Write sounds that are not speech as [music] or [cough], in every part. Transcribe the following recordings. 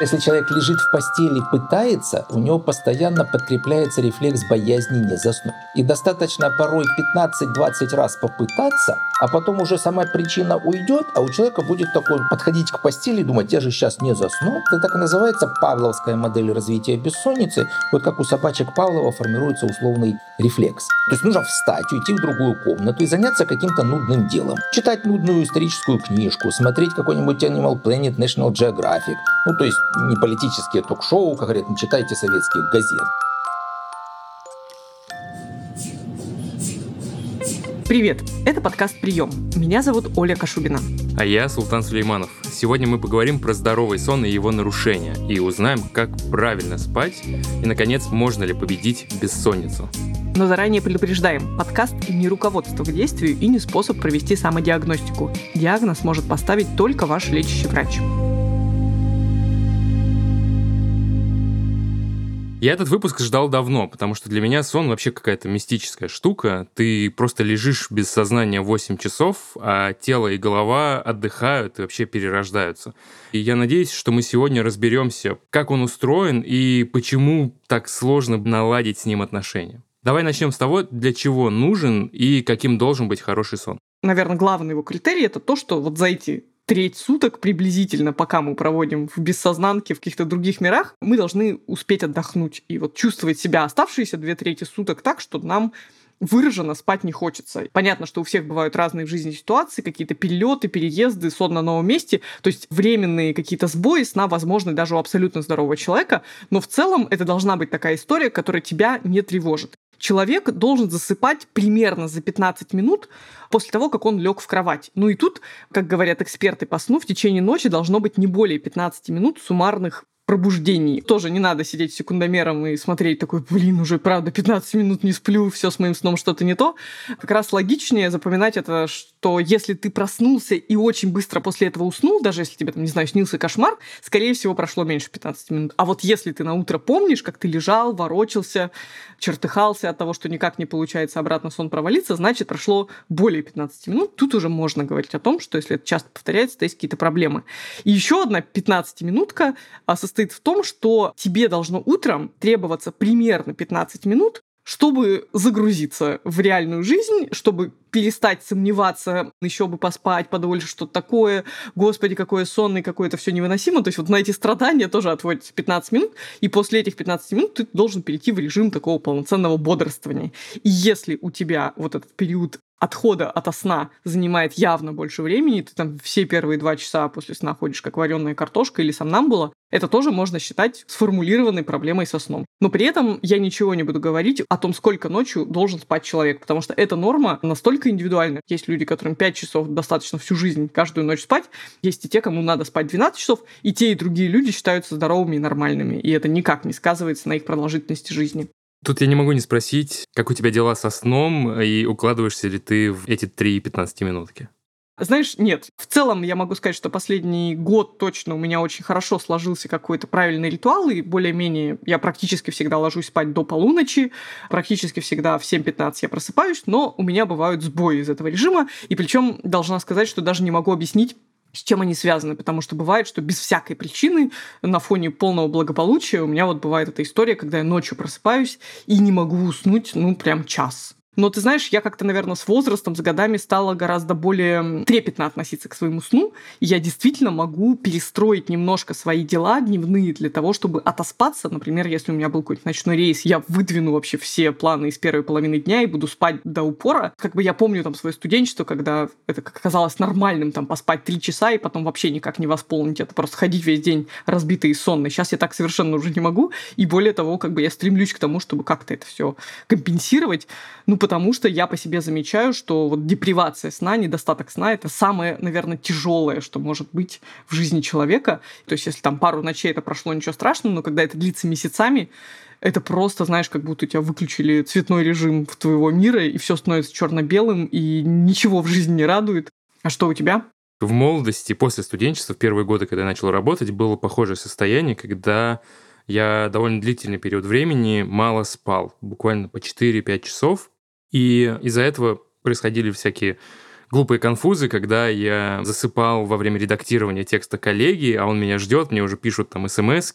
Если человек лежит в постели, пытается, у него постоянно подкрепляется рефлекс боязни не заснуть. И достаточно порой 15-20 раз попытаться, а потом уже сама причина уйдет, а у человека будет такой подходить к постели и думать, я же сейчас не засну. Это так и называется павловская модель развития бессонницы. Вот как у собачек Павлова формируется условный рефлекс. То есть нужно встать, уйти в другую комнату и заняться каким-то нудным делом. Читать нудную историческую книжку, смотреть какой-нибудь Animal Planet, National Geographic. Ну, то есть не политические ток-шоу, как говорят, не читайте советских газет. Привет! Это подкаст «Прием». Меня зовут Оля Кашубина. А я Султан Сулейманов. Сегодня мы поговорим про здоровый сон и его нарушения, и узнаем, как правильно спать, и, наконец, можно ли победить бессонницу. Но заранее предупреждаем, подкаст не руководство к действию и не способ провести самодиагностику. Диагноз может поставить только ваш лечащий врач. Я этот выпуск ждал давно, потому что для меня сон вообще какая-то мистическая штука. Ты просто лежишь без сознания 8 часов, а тело и голова отдыхают и вообще перерождаются. И я надеюсь, что мы сегодня разберемся, как он устроен и почему так сложно наладить с ним отношения. Давай начнем с того, для чего нужен и каким должен быть хороший сон. Наверное, главный его критерий это то, что вот за эти треть суток приблизительно, пока мы проводим в бессознанке, в каких-то других мирах, мы должны успеть отдохнуть и вот чувствовать себя оставшиеся две трети суток так, что нам выраженно спать не хочется. Понятно, что у всех бывают разные в жизни ситуации, какие-то перелеты, переезды, сон на новом месте, то есть временные какие-то сбои сна возможны даже у абсолютно здорового человека, но в целом это должна быть такая история, которая тебя не тревожит человек должен засыпать примерно за 15 минут после того, как он лег в кровать. Ну и тут, как говорят эксперты по сну, в течение ночи должно быть не более 15 минут суммарных пробуждений. Тоже не надо сидеть секундомером и смотреть такой, блин, уже правда 15 минут не сплю, все с моим сном что-то не то. Как раз логичнее запоминать это, что если ты проснулся и очень быстро после этого уснул, даже если тебе, там, не знаю, снился кошмар, скорее всего, прошло меньше 15 минут. А вот если ты на утро помнишь, как ты лежал, ворочался, чертыхался от того, что никак не получается обратно сон провалиться, значит, прошло более 15 минут. Тут уже можно говорить о том, что если это часто повторяется, то есть какие-то проблемы. И еще одна 15-минутка состоит состоит в том, что тебе должно утром требоваться примерно 15 минут, чтобы загрузиться в реальную жизнь, чтобы перестать сомневаться, еще бы поспать подольше, что-то такое, господи, какое сонное, какое это все невыносимо. То есть вот на эти страдания тоже отводится 15 минут, и после этих 15 минут ты должен перейти в режим такого полноценного бодрствования. И если у тебя вот этот период отхода от сна занимает явно больше времени, ты там все первые два часа после сна ходишь как вареная картошка или сомнамбула, это тоже можно считать сформулированной проблемой со сном. Но при этом я ничего не буду говорить о том, сколько ночью должен спать человек, потому что эта норма настолько индивидуальна. Есть люди, которым 5 часов достаточно всю жизнь, каждую ночь спать. Есть и те, кому надо спать 12 часов, и те, и другие люди считаются здоровыми и нормальными. И это никак не сказывается на их продолжительности жизни. Тут я не могу не спросить, как у тебя дела со сном, и укладываешься ли ты в эти 3 15 минутки? Знаешь, нет. В целом я могу сказать, что последний год точно у меня очень хорошо сложился какой-то правильный ритуал, и более-менее я практически всегда ложусь спать до полуночи, практически всегда в 7.15 я просыпаюсь, но у меня бывают сбои из этого режима, и причем должна сказать, что даже не могу объяснить, с чем они связаны, потому что бывает, что без всякой причины на фоне полного благополучия у меня вот бывает эта история, когда я ночью просыпаюсь и не могу уснуть, ну, прям час. Но ты знаешь, я как-то, наверное, с возрастом, с годами стала гораздо более трепетно относиться к своему сну. И я действительно могу перестроить немножко свои дела дневные для того, чтобы отоспаться. Например, если у меня был какой-нибудь ночной рейс, я выдвину вообще все планы из первой половины дня и буду спать до упора. Как бы я помню там свое студенчество, когда это казалось нормальным, там, поспать три часа и потом вообще никак не восполнить это, просто ходить весь день разбитый и сонный. Сейчас я так совершенно уже не могу. И более того, как бы я стремлюсь к тому, чтобы как-то это все компенсировать. Ну, потому что я по себе замечаю, что вот депривация сна, недостаток сна – это самое, наверное, тяжелое, что может быть в жизни человека. То есть, если там пару ночей это прошло, ничего страшного, но когда это длится месяцами, это просто, знаешь, как будто у тебя выключили цветной режим в твоего мира, и все становится черно-белым, и ничего в жизни не радует. А что у тебя? В молодости, после студенчества, в первые годы, когда я начал работать, было похожее состояние, когда я довольно длительный период времени мало спал, буквально по 4-5 часов, и из-за этого происходили всякие глупые конфузы, когда я засыпал во время редактирования текста коллеги, а он меня ждет, мне уже пишут там смс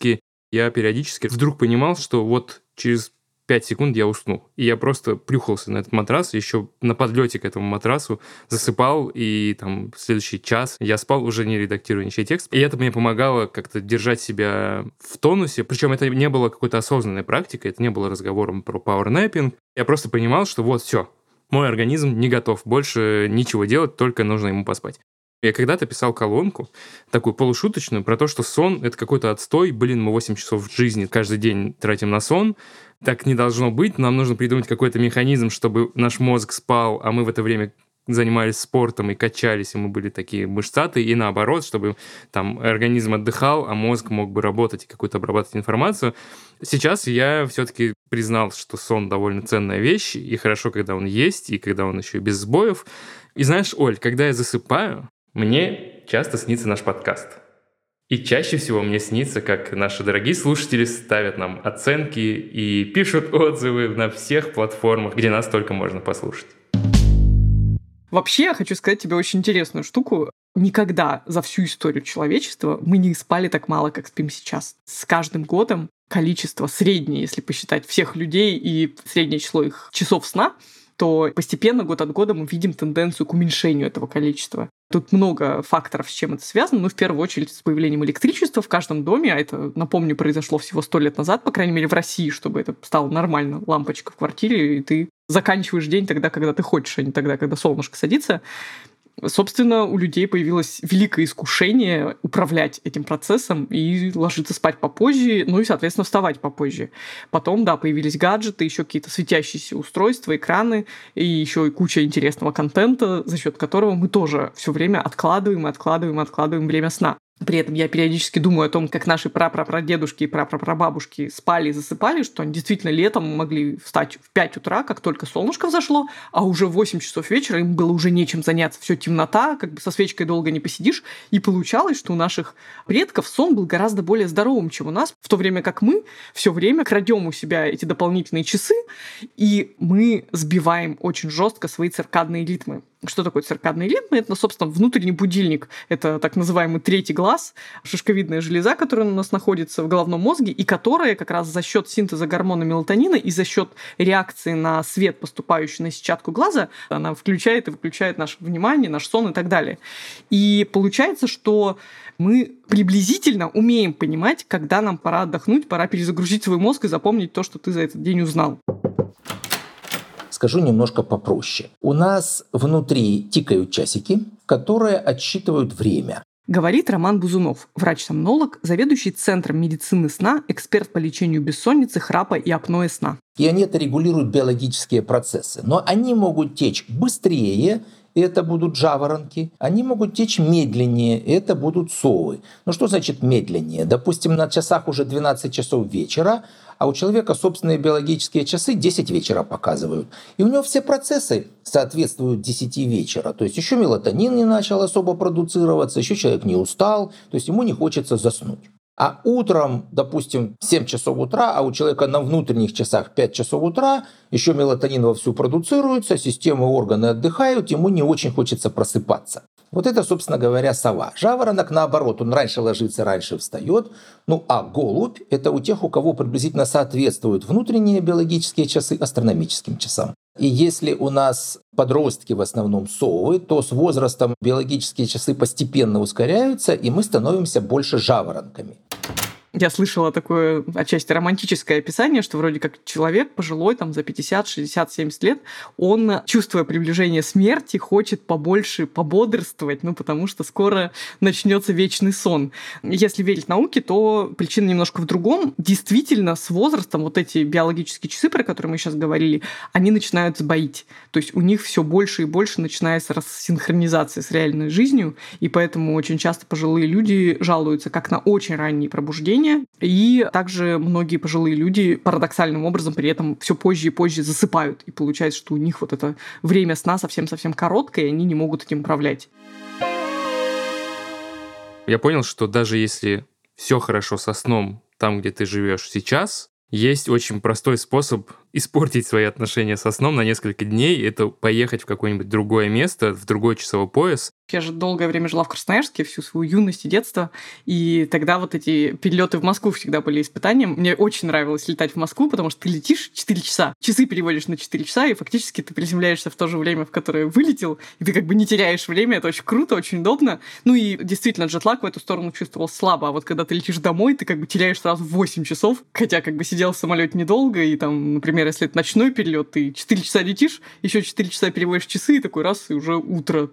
я периодически вдруг понимал, что вот через 5 секунд я уснул. И я просто плюхался на этот матрас, еще на подлете к этому матрасу засыпал, и там следующий час я спал, уже не редактируя ничей текст. И это мне помогало как-то держать себя в тонусе. Причем это не было какой-то осознанной практикой, это не было разговором про пауэрнэппинг. Я просто понимал, что вот все, мой организм не готов больше ничего делать, только нужно ему поспать. Я когда-то писал колонку, такую полушуточную, про то, что сон — это какой-то отстой. Блин, мы 8 часов в жизни каждый день тратим на сон. Так не должно быть. Нам нужно придумать какой-то механизм, чтобы наш мозг спал, а мы в это время занимались спортом и качались, и мы были такие мышцатые, и наоборот, чтобы там организм отдыхал, а мозг мог бы работать и какую-то обрабатывать информацию. Сейчас я все-таки признал, что сон довольно ценная вещь, и хорошо, когда он есть, и когда он еще без сбоев. И знаешь, Оль, когда я засыпаю, мне часто снится наш подкаст. И чаще всего мне снится, как наши дорогие слушатели ставят нам оценки и пишут отзывы на всех платформах, где нас только можно послушать. Вообще, я хочу сказать тебе очень интересную штуку. Никогда за всю историю человечества мы не спали так мало, как спим сейчас. С каждым годом количество среднее, если посчитать всех людей и среднее число их часов сна, то постепенно год от года мы видим тенденцию к уменьшению этого количества. Тут много факторов, с чем это связано. Ну, в первую очередь, с появлением электричества в каждом доме. А это, напомню, произошло всего сто лет назад, по крайней мере, в России, чтобы это стало нормально. Лампочка в квартире, и ты заканчиваешь день тогда, когда ты хочешь, а не тогда, когда солнышко садится собственно, у людей появилось великое искушение управлять этим процессом и ложиться спать попозже, ну и, соответственно, вставать попозже. Потом, да, появились гаджеты, еще какие-то светящиеся устройства, экраны и еще и куча интересного контента, за счет которого мы тоже все время откладываем, откладываем, откладываем время сна. При этом я периодически думаю о том, как наши прапрапрадедушки и прапрапрабабушки спали и засыпали, что они действительно летом могли встать в 5 утра, как только солнышко взошло, а уже в 8 часов вечера им было уже нечем заняться. Все темнота, как бы со свечкой долго не посидишь. И получалось, что у наших предков сон был гораздо более здоровым, чем у нас, в то время как мы все время крадем у себя эти дополнительные часы, и мы сбиваем очень жестко свои циркадные ритмы. Что такое циркадные ритмы? Это, собственно, внутренний будильник. Это так называемый третий глаз, шишковидная железа, которая у нас находится в головном мозге, и которая как раз за счет синтеза гормона мелатонина и за счет реакции на свет, поступающий на сетчатку глаза, она включает и выключает наше внимание, наш сон и так далее. И получается, что мы приблизительно умеем понимать, когда нам пора отдохнуть, пора перезагрузить свой мозг и запомнить то, что ты за этот день узнал. Скажу немножко попроще. У нас внутри тикают часики, которые отсчитывают время. Говорит Роман Бузунов, врач-сомнолог, заведующий Центром медицины сна, эксперт по лечению бессонницы, храпа и апноэ сна. И они это регулируют биологические процессы. Но они могут течь быстрее, это будут жаворонки. Они могут течь медленнее, это будут совы. Ну что значит медленнее? Допустим, на часах уже 12 часов вечера, а у человека собственные биологические часы 10 вечера показывают. И у него все процессы соответствуют 10 вечера. То есть еще мелатонин не начал особо продуцироваться, еще человек не устал, то есть ему не хочется заснуть. А утром, допустим, 7 часов утра, а у человека на внутренних часах 5 часов утра, еще мелатонин вовсю продуцируется, системы органы отдыхают, ему не очень хочется просыпаться. Вот это, собственно говоря, сова. Жаворонок, наоборот, он раньше ложится, раньше встает. Ну а голубь – это у тех, у кого приблизительно соответствуют внутренние биологические часы астрономическим часам. И если у нас подростки в основном совы, то с возрастом биологические часы постепенно ускоряются, и мы становимся больше жаворонками. Я слышала такое отчасти романтическое описание, что вроде как человек пожилой, там за 50, 60, 70 лет, он, чувствуя приближение смерти, хочет побольше пободрствовать, ну потому что скоро начнется вечный сон. Если верить науке, то причина немножко в другом. Действительно, с возрастом вот эти биологические часы, про которые мы сейчас говорили, они начинают сбоить. То есть у них все больше и больше начинается рассинхронизация с реальной жизнью, и поэтому очень часто пожилые люди жалуются как на очень ранние пробуждения, зрения. И также многие пожилые люди парадоксальным образом при этом все позже и позже засыпают. И получается, что у них вот это время сна совсем-совсем короткое, и они не могут этим управлять. Я понял, что даже если все хорошо со сном там, где ты живешь сейчас, есть очень простой способ испортить свои отношения со сном на несколько дней, это поехать в какое-нибудь другое место, в другой часовой пояс. Я же долгое время жила в Красноярске, всю свою юность и детство, и тогда вот эти перелеты в Москву всегда были испытанием. Мне очень нравилось летать в Москву, потому что ты летишь 4 часа, часы переводишь на 4 часа, и фактически ты приземляешься в то же время, в которое вылетел, и ты как бы не теряешь время, это очень круто, очень удобно. Ну и действительно, джетлаг в эту сторону чувствовал слабо, а вот когда ты летишь домой, ты как бы теряешь сразу 8 часов, хотя как бы сидел в самолете недолго, и там, например, если это ночной перелет, ты 4 часа летишь, еще 4 часа переводишь часы, и такой раз, и уже утро.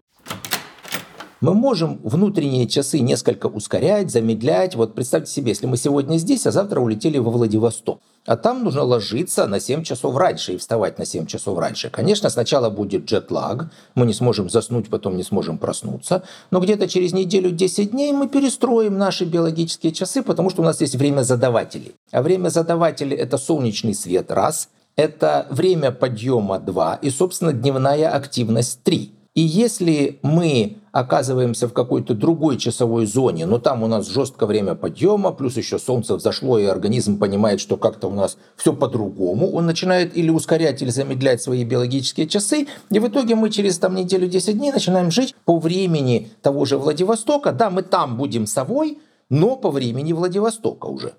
Мы можем внутренние часы несколько ускорять, замедлять. Вот представьте себе, если мы сегодня здесь, а завтра улетели во Владивосток. А там нужно ложиться на 7 часов раньше и вставать на 7 часов раньше. Конечно, сначала будет джетлаг, мы не сможем заснуть, потом не сможем проснуться. Но где-то через неделю 10 дней мы перестроим наши биологические часы, потому что у нас есть время задавателей. А время задавателей – это солнечный свет – раз, это время подъема – два, и, собственно, дневная активность – три. И если мы оказываемся в какой-то другой часовой зоне, но там у нас жесткое время подъема, плюс еще солнце взошло, и организм понимает, что как-то у нас все по-другому, он начинает или ускорять, или замедлять свои биологические часы, и в итоге мы через там неделю 10 дней начинаем жить по времени того же Владивостока. Да, мы там будем совой, но по времени Владивостока уже.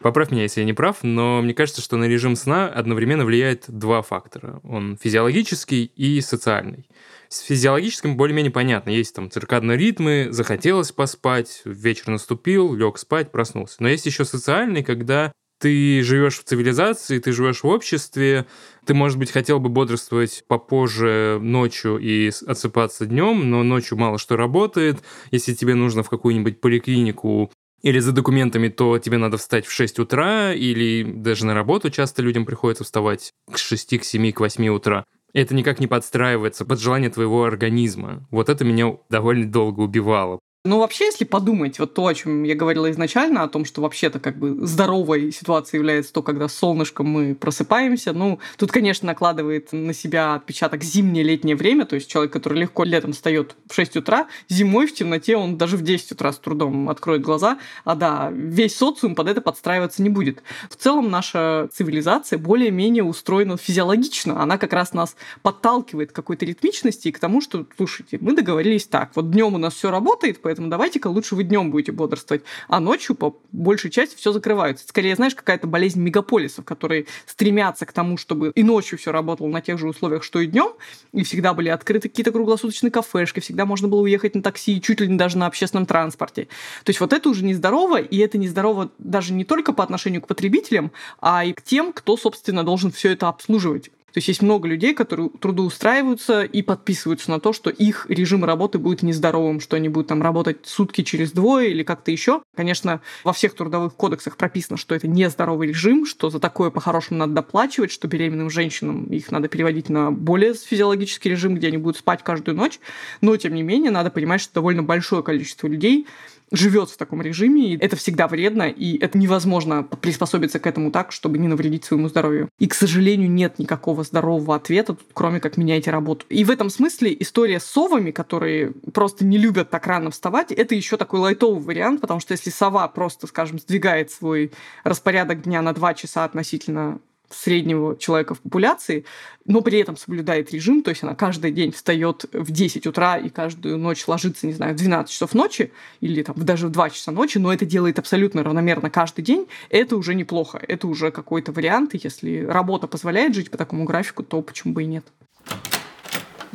Поправь меня, если я не прав, но мне кажется, что на режим сна одновременно влияет два фактора. Он физиологический и социальный. С физиологическим более-менее понятно. Есть там циркадные ритмы, захотелось поспать, вечер наступил, лег спать, проснулся. Но есть еще социальный, когда ты живешь в цивилизации, ты живешь в обществе, ты, может быть, хотел бы бодрствовать попозже ночью и отсыпаться днем, но ночью мало что работает. Если тебе нужно в какую-нибудь поликлинику или за документами, то тебе надо встать в 6 утра, или даже на работу часто людям приходится вставать к 6, к 7, к 8 утра это никак не подстраивается под желание твоего организма. Вот это меня довольно долго убивало. Ну, вообще, если подумать, вот то, о чем я говорила изначально, о том, что вообще-то как бы здоровой ситуацией является то, когда солнышком мы просыпаемся, ну, тут, конечно, накладывает на себя отпечаток зимнее летнее время, то есть человек, который легко летом встает в 6 утра, зимой в темноте он даже в 10 утра с трудом откроет глаза, а да, весь социум под это подстраиваться не будет. В целом наша цивилизация более-менее устроена физиологично, она как раз нас подталкивает к какой-то ритмичности и к тому, что, слушайте, мы договорились так, вот днем у нас все работает, поэтому поэтому давайте-ка лучше вы днем будете бодрствовать, а ночью по большей части все закрывается. Скорее, знаешь, какая-то болезнь мегаполисов, которые стремятся к тому, чтобы и ночью все работало на тех же условиях, что и днем, и всегда были открыты какие-то круглосуточные кафешки, всегда можно было уехать на такси, чуть ли не даже на общественном транспорте. То есть вот это уже нездорово, и это нездорово даже не только по отношению к потребителям, а и к тем, кто, собственно, должен все это обслуживать. То есть есть много людей, которые трудоустраиваются и подписываются на то, что их режим работы будет нездоровым, что они будут там работать сутки через двое или как-то еще. Конечно, во всех трудовых кодексах прописано, что это нездоровый режим, что за такое по-хорошему надо доплачивать, что беременным женщинам их надо переводить на более физиологический режим, где они будут спать каждую ночь. Но, тем не менее, надо понимать, что довольно большое количество людей живет в таком режиме, и это всегда вредно, и это невозможно приспособиться к этому так, чтобы не навредить своему здоровью. И, к сожалению, нет никакого здорового ответа, кроме как меняйте работу. И в этом смысле история с совами, которые просто не любят так рано вставать, это еще такой лайтовый вариант, потому что если сова просто, скажем, сдвигает свой распорядок дня на два часа относительно среднего человека в популяции, но при этом соблюдает режим, то есть она каждый день встает в 10 утра и каждую ночь ложится, не знаю, в 12 часов ночи или там даже в 2 часа ночи, но это делает абсолютно равномерно каждый день, это уже неплохо, это уже какой-то вариант, и если работа позволяет жить по такому графику, то почему бы и нет.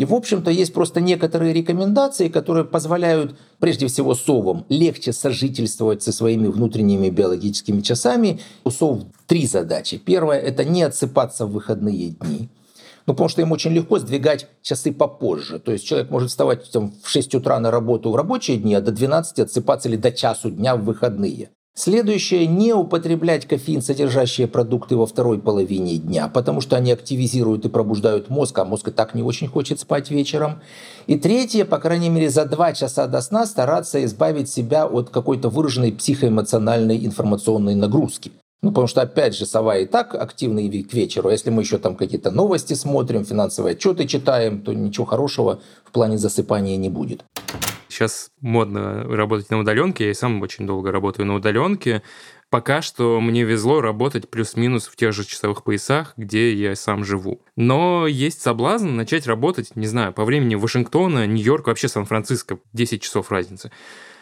И, в общем-то, есть просто некоторые рекомендации, которые позволяют, прежде всего, совам легче сожительствовать со своими внутренними биологическими часами. У сов три задачи. Первая – это не отсыпаться в выходные дни. Ну, потому что им очень легко сдвигать часы попозже. То есть человек может вставать там, в 6 утра на работу в рабочие дни, а до 12 отсыпаться или до часу дня в выходные. Следующее – не употреблять кофеин, содержащие продукты во второй половине дня, потому что они активизируют и пробуждают мозг, а мозг и так не очень хочет спать вечером. И третье, по крайней мере, за два часа до сна стараться избавить себя от какой-то выраженной психоэмоциональной информационной нагрузки. Ну, потому что, опять же, сова и так активный к вечеру. А если мы еще там какие-то новости смотрим, финансовые отчеты читаем, то ничего хорошего в плане засыпания не будет. Сейчас модно работать на удаленке, я и сам очень долго работаю на удаленке. Пока что мне везло работать плюс-минус в тех же часовых поясах, где я сам живу. Но есть соблазн начать работать, не знаю, по времени Вашингтона, Нью-Йорк, вообще Сан-Франциско, 10 часов разницы.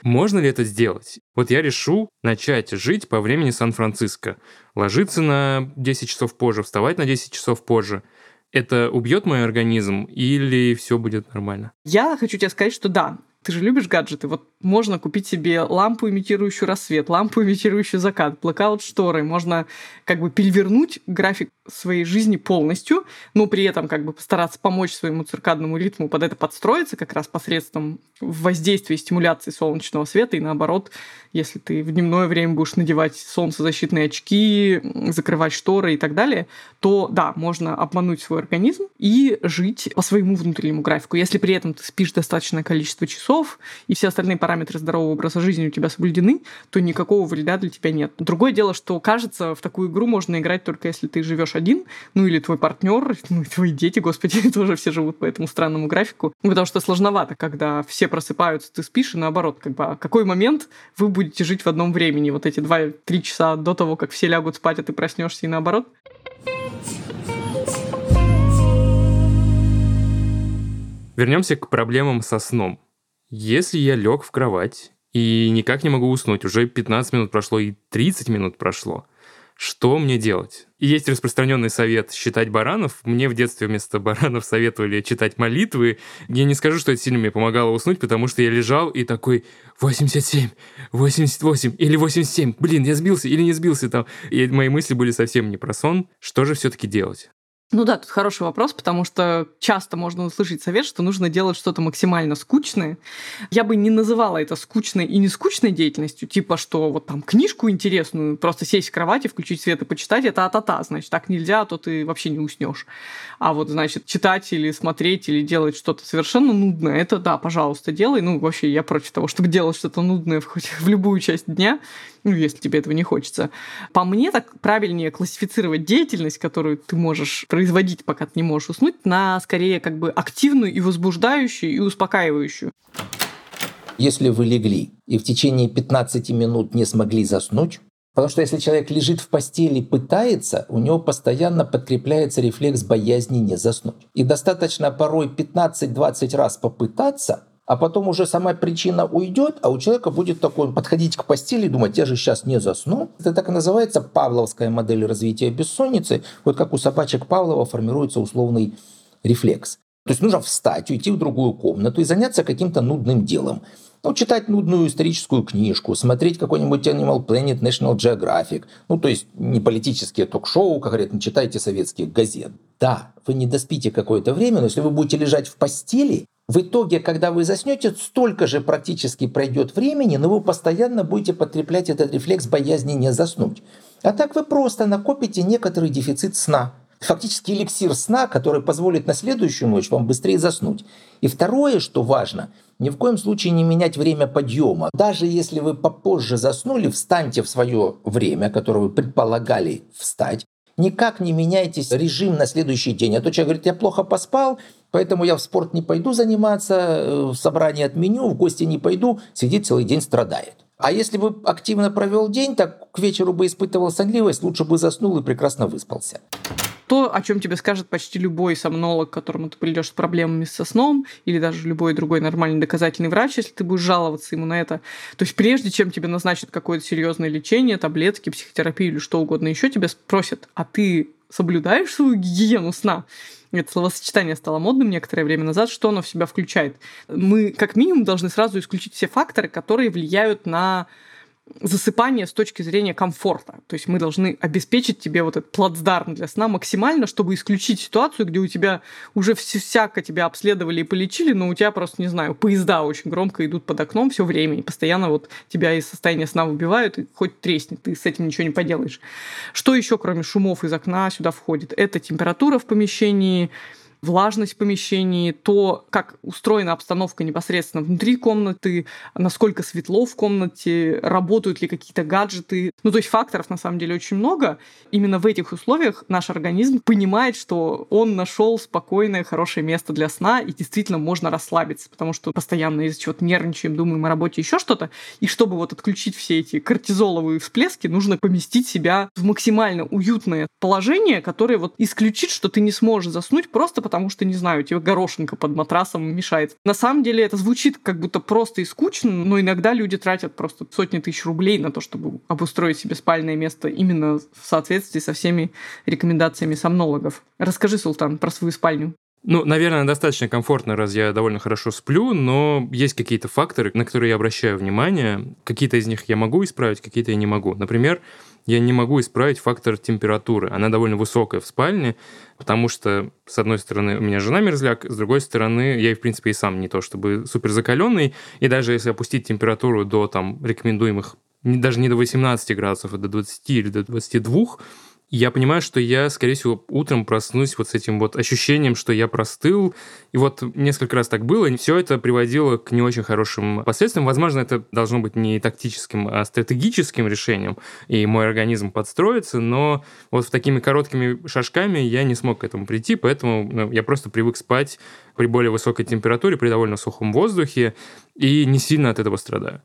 Можно ли это сделать? Вот я решу начать жить по времени Сан-Франциско. Ложиться на 10 часов позже, вставать на 10 часов позже. Это убьет мой организм или все будет нормально? Я хочу тебе сказать, что да, ты же любишь гаджеты. Вот можно купить себе лампу, имитирующую рассвет, лампу, имитирующую закат, блокаут шторы. Можно как бы перевернуть график своей жизни полностью, но при этом как бы постараться помочь своему циркадному ритму под это подстроиться как раз посредством воздействия стимуляции солнечного света. И наоборот, если ты в дневное время будешь надевать солнцезащитные очки, закрывать шторы и так далее, то да, можно обмануть свой организм и жить по своему внутреннему графику. Если при этом ты спишь достаточное количество часов и все остальные параметры здорового образа жизни у тебя соблюдены, то никакого вреда для тебя нет. Другое дело, что кажется, в такую игру можно играть только если ты живешь один, ну или твой партнер, ну и твои дети, господи, [laughs] тоже все живут по этому странному графику. Потому что сложновато, когда все просыпаются, ты спишь, и наоборот, как бы, а какой момент вы будете жить в одном времени? Вот эти два-три часа до того, как все лягут спать, а ты проснешься и наоборот? Вернемся к проблемам со сном. Если я лег в кровать и никак не могу уснуть, уже 15 минут прошло и 30 минут прошло, что мне делать? И есть распространенный совет считать баранов. Мне в детстве вместо баранов советовали читать молитвы. Я не скажу, что это сильно мне помогало уснуть, потому что я лежал и такой 87, 88 или 87. Блин, я сбился или не сбился там. И мои мысли были совсем не про сон. Что же все-таки делать? Ну да, тут хороший вопрос, потому что часто можно услышать совет, что нужно делать что-то максимально скучное. Я бы не называла это скучной и не скучной деятельностью, типа что вот там книжку интересную, просто сесть в кровати, включить свет и почитать, это а-та-та, значит, так нельзя, а то ты вообще не уснешь. А вот, значит, читать или смотреть или делать что-то совершенно нудное, это да, пожалуйста, делай. Ну, вообще, я против того, чтобы делать что-то нудное хоть в любую часть дня, ну, если тебе этого не хочется. По мне, так правильнее классифицировать деятельность, которую ты можешь производить, пока ты не можешь уснуть, на скорее как бы активную и возбуждающую и успокаивающую. Если вы легли и в течение 15 минут не смогли заснуть, Потому что если человек лежит в постели пытается, у него постоянно подкрепляется рефлекс боязни не заснуть. И достаточно порой 15-20 раз попытаться, а потом уже сама причина уйдет, а у человека будет такой подходить к постели и думать, я же сейчас не засну. Это так и называется павловская модель развития бессонницы. Вот как у собачек Павлова формируется условный рефлекс. То есть нужно встать, уйти в другую комнату и заняться каким-то нудным делом. Ну, читать нудную историческую книжку, смотреть какой-нибудь Animal Planet, National Geographic. Ну, то есть не политические ток-шоу, как говорят, не читайте советских газет. Да, вы не доспите какое-то время, но если вы будете лежать в постели, в итоге, когда вы заснете, столько же практически пройдет времени, но вы постоянно будете подкреплять этот рефлекс боязни не заснуть. А так вы просто накопите некоторый дефицит сна. Фактически эликсир сна, который позволит на следующую ночь вам быстрее заснуть. И второе, что важно, ни в коем случае не менять время подъема. Даже если вы попозже заснули, встаньте в свое время, которое вы предполагали встать, никак не меняйте режим на следующий день. А то человек говорит, я плохо поспал, поэтому я в спорт не пойду заниматься, э, в собрание отменю, в гости не пойду, сидит целый день, страдает. А если бы активно провел день, так к вечеру бы испытывал сонливость, лучше бы заснул и прекрасно выспался то, о чем тебе скажет почти любой сомнолог, которому ты придешь с проблемами со сном, или даже любой другой нормальный доказательный врач, если ты будешь жаловаться ему на это. То есть прежде чем тебе назначат какое-то серьезное лечение, таблетки, психотерапию или что угодно еще, тебя спросят, а ты соблюдаешь свою гигиену сна? Это словосочетание стало модным некоторое время назад. Что оно в себя включает? Мы, как минимум, должны сразу исключить все факторы, которые влияют на засыпание с точки зрения комфорта. То есть мы должны обеспечить тебе вот этот плацдарм для сна максимально, чтобы исключить ситуацию, где у тебя уже всяко тебя обследовали и полечили, но у тебя просто, не знаю, поезда очень громко идут под окном все время, и постоянно вот тебя из состояния сна выбивают, и хоть треснет, ты с этим ничего не поделаешь. Что еще, кроме шумов из окна, сюда входит? Это температура в помещении, влажность в помещении, то, как устроена обстановка непосредственно внутри комнаты, насколько светло в комнате, работают ли какие-то гаджеты. Ну, то есть факторов на самом деле очень много. Именно в этих условиях наш организм понимает, что он нашел спокойное, хорошее место для сна, и действительно можно расслабиться, потому что постоянно из-за чего-то нервничаем, думаем о работе, еще что-то. И чтобы вот отключить все эти кортизоловые всплески, нужно поместить себя в максимально уютное положение, которое вот исключит, что ты не сможешь заснуть просто потому, что, не знаю, тебе горошинка под матрасом мешает. На самом деле это звучит как будто просто и скучно, но иногда люди тратят просто сотни тысяч рублей на то, чтобы обустроить себе спальное место именно в соответствии со всеми рекомендациями сомнологов. Расскажи, Султан, про свою спальню. Ну, наверное, достаточно комфортно, раз я довольно хорошо сплю, но есть какие-то факторы, на которые я обращаю внимание. Какие-то из них я могу исправить, какие-то я не могу. Например, я не могу исправить фактор температуры. Она довольно высокая в спальне, потому что, с одной стороны, у меня жена мерзляк, с другой стороны, я, в принципе, и сам не то чтобы супер закаленный, и даже если опустить температуру до там рекомендуемых даже не до 18 градусов, а до 20 или до 22, я понимаю, что я, скорее всего, утром проснусь вот с этим вот ощущением, что я простыл. И вот несколько раз так было. И все это приводило к не очень хорошим последствиям. Возможно, это должно быть не тактическим, а стратегическим решением, и мой организм подстроится, но вот в такими короткими шажками я не смог к этому прийти, поэтому ну, я просто привык спать при более высокой температуре, при довольно сухом воздухе, и не сильно от этого страдаю.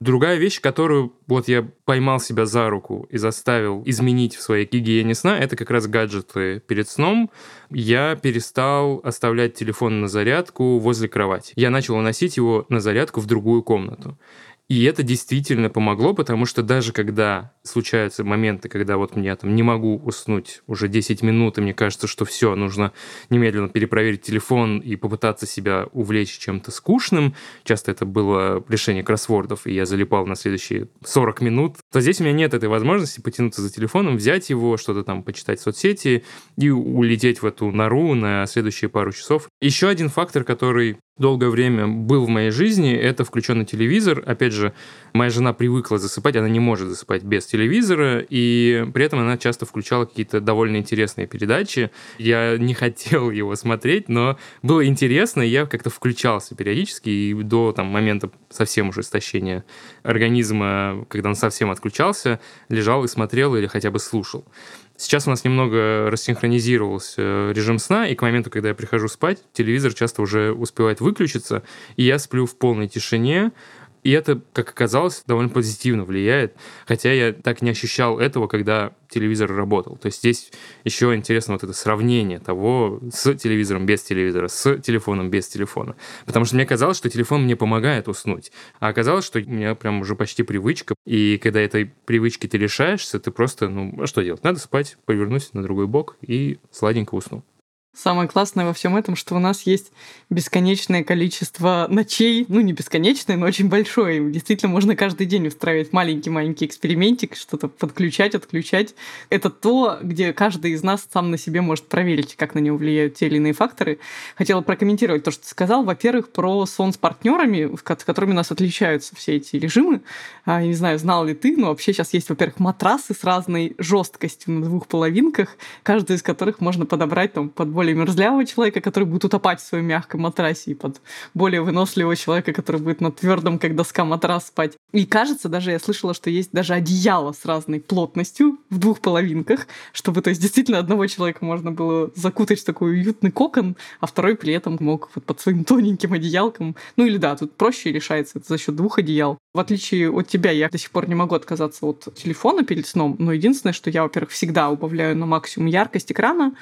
Другая вещь, которую вот я поймал себя за руку и заставил изменить в своей гигиене сна, это как раз гаджеты перед сном. Я перестал оставлять телефон на зарядку возле кровати. Я начал уносить его на зарядку в другую комнату. И это действительно помогло, потому что даже когда случаются моменты, когда вот я там не могу уснуть уже 10 минут, и мне кажется, что все, нужно немедленно перепроверить телефон и попытаться себя увлечь чем-то скучным, часто это было решение кроссвордов, и я залипал на следующие 40 минут, то здесь у меня нет этой возможности потянуться за телефоном, взять его, что-то там почитать в соцсети и улететь в эту нору на следующие пару часов. Еще один фактор, который долгое время был в моей жизни, это включенный телевизор. Опять же, моя жена привыкла засыпать, она не может засыпать без телевизора, и при этом она часто включала какие-то довольно интересные передачи. Я не [laughs] хотел его смотреть, но было интересно, и я как-то включался периодически, и до там, момента совсем уже истощения организма, когда он совсем отключался, лежал и смотрел или хотя бы слушал. Сейчас у нас немного рассинхронизировался режим сна, и к моменту, когда я прихожу спать, телевизор часто уже успевает выключиться, и я сплю в полной тишине, и это, как оказалось, довольно позитивно влияет, хотя я так не ощущал этого, когда телевизор работал. То есть здесь еще интересно вот это сравнение того с телевизором без телевизора, с телефоном без телефона. Потому что мне казалось, что телефон мне помогает уснуть. А оказалось, что у меня прям уже почти привычка. И когда этой привычки ты лишаешься, ты просто, ну, а что делать? Надо спать, повернусь на другой бок и сладенько усну. Самое классное во всем этом, что у нас есть бесконечное количество ночей, ну не бесконечное, но очень большое. Действительно, можно каждый день устраивать маленький-маленький экспериментик, что-то подключать, отключать. Это то, где каждый из нас сам на себе может проверить, как на него влияют те или иные факторы. Хотела прокомментировать то, что ты сказал. Во-первых, про сон с партнерами, с которыми у нас отличаются все эти режимы. А, я не знаю, знал ли ты, но вообще сейчас есть, во-первых, матрасы с разной жесткостью на двух половинках, каждый из которых можно подобрать там под более мерзлявого человека, который будет утопать в своем мягком матрасе, и под более выносливого человека, который будет на твердом, как доска, матрас спать. И кажется, даже я слышала, что есть даже одеяло с разной плотностью в двух половинках, чтобы, то есть, действительно одного человека можно было закутать в такой уютный кокон, а второй при этом мог вот под своим тоненьким одеялком. Ну или да, тут проще решается это за счет двух одеял. В отличие от тебя, я до сих пор не могу отказаться от телефона перед сном, но единственное, что я, во-первых, всегда убавляю на максимум яркость экрана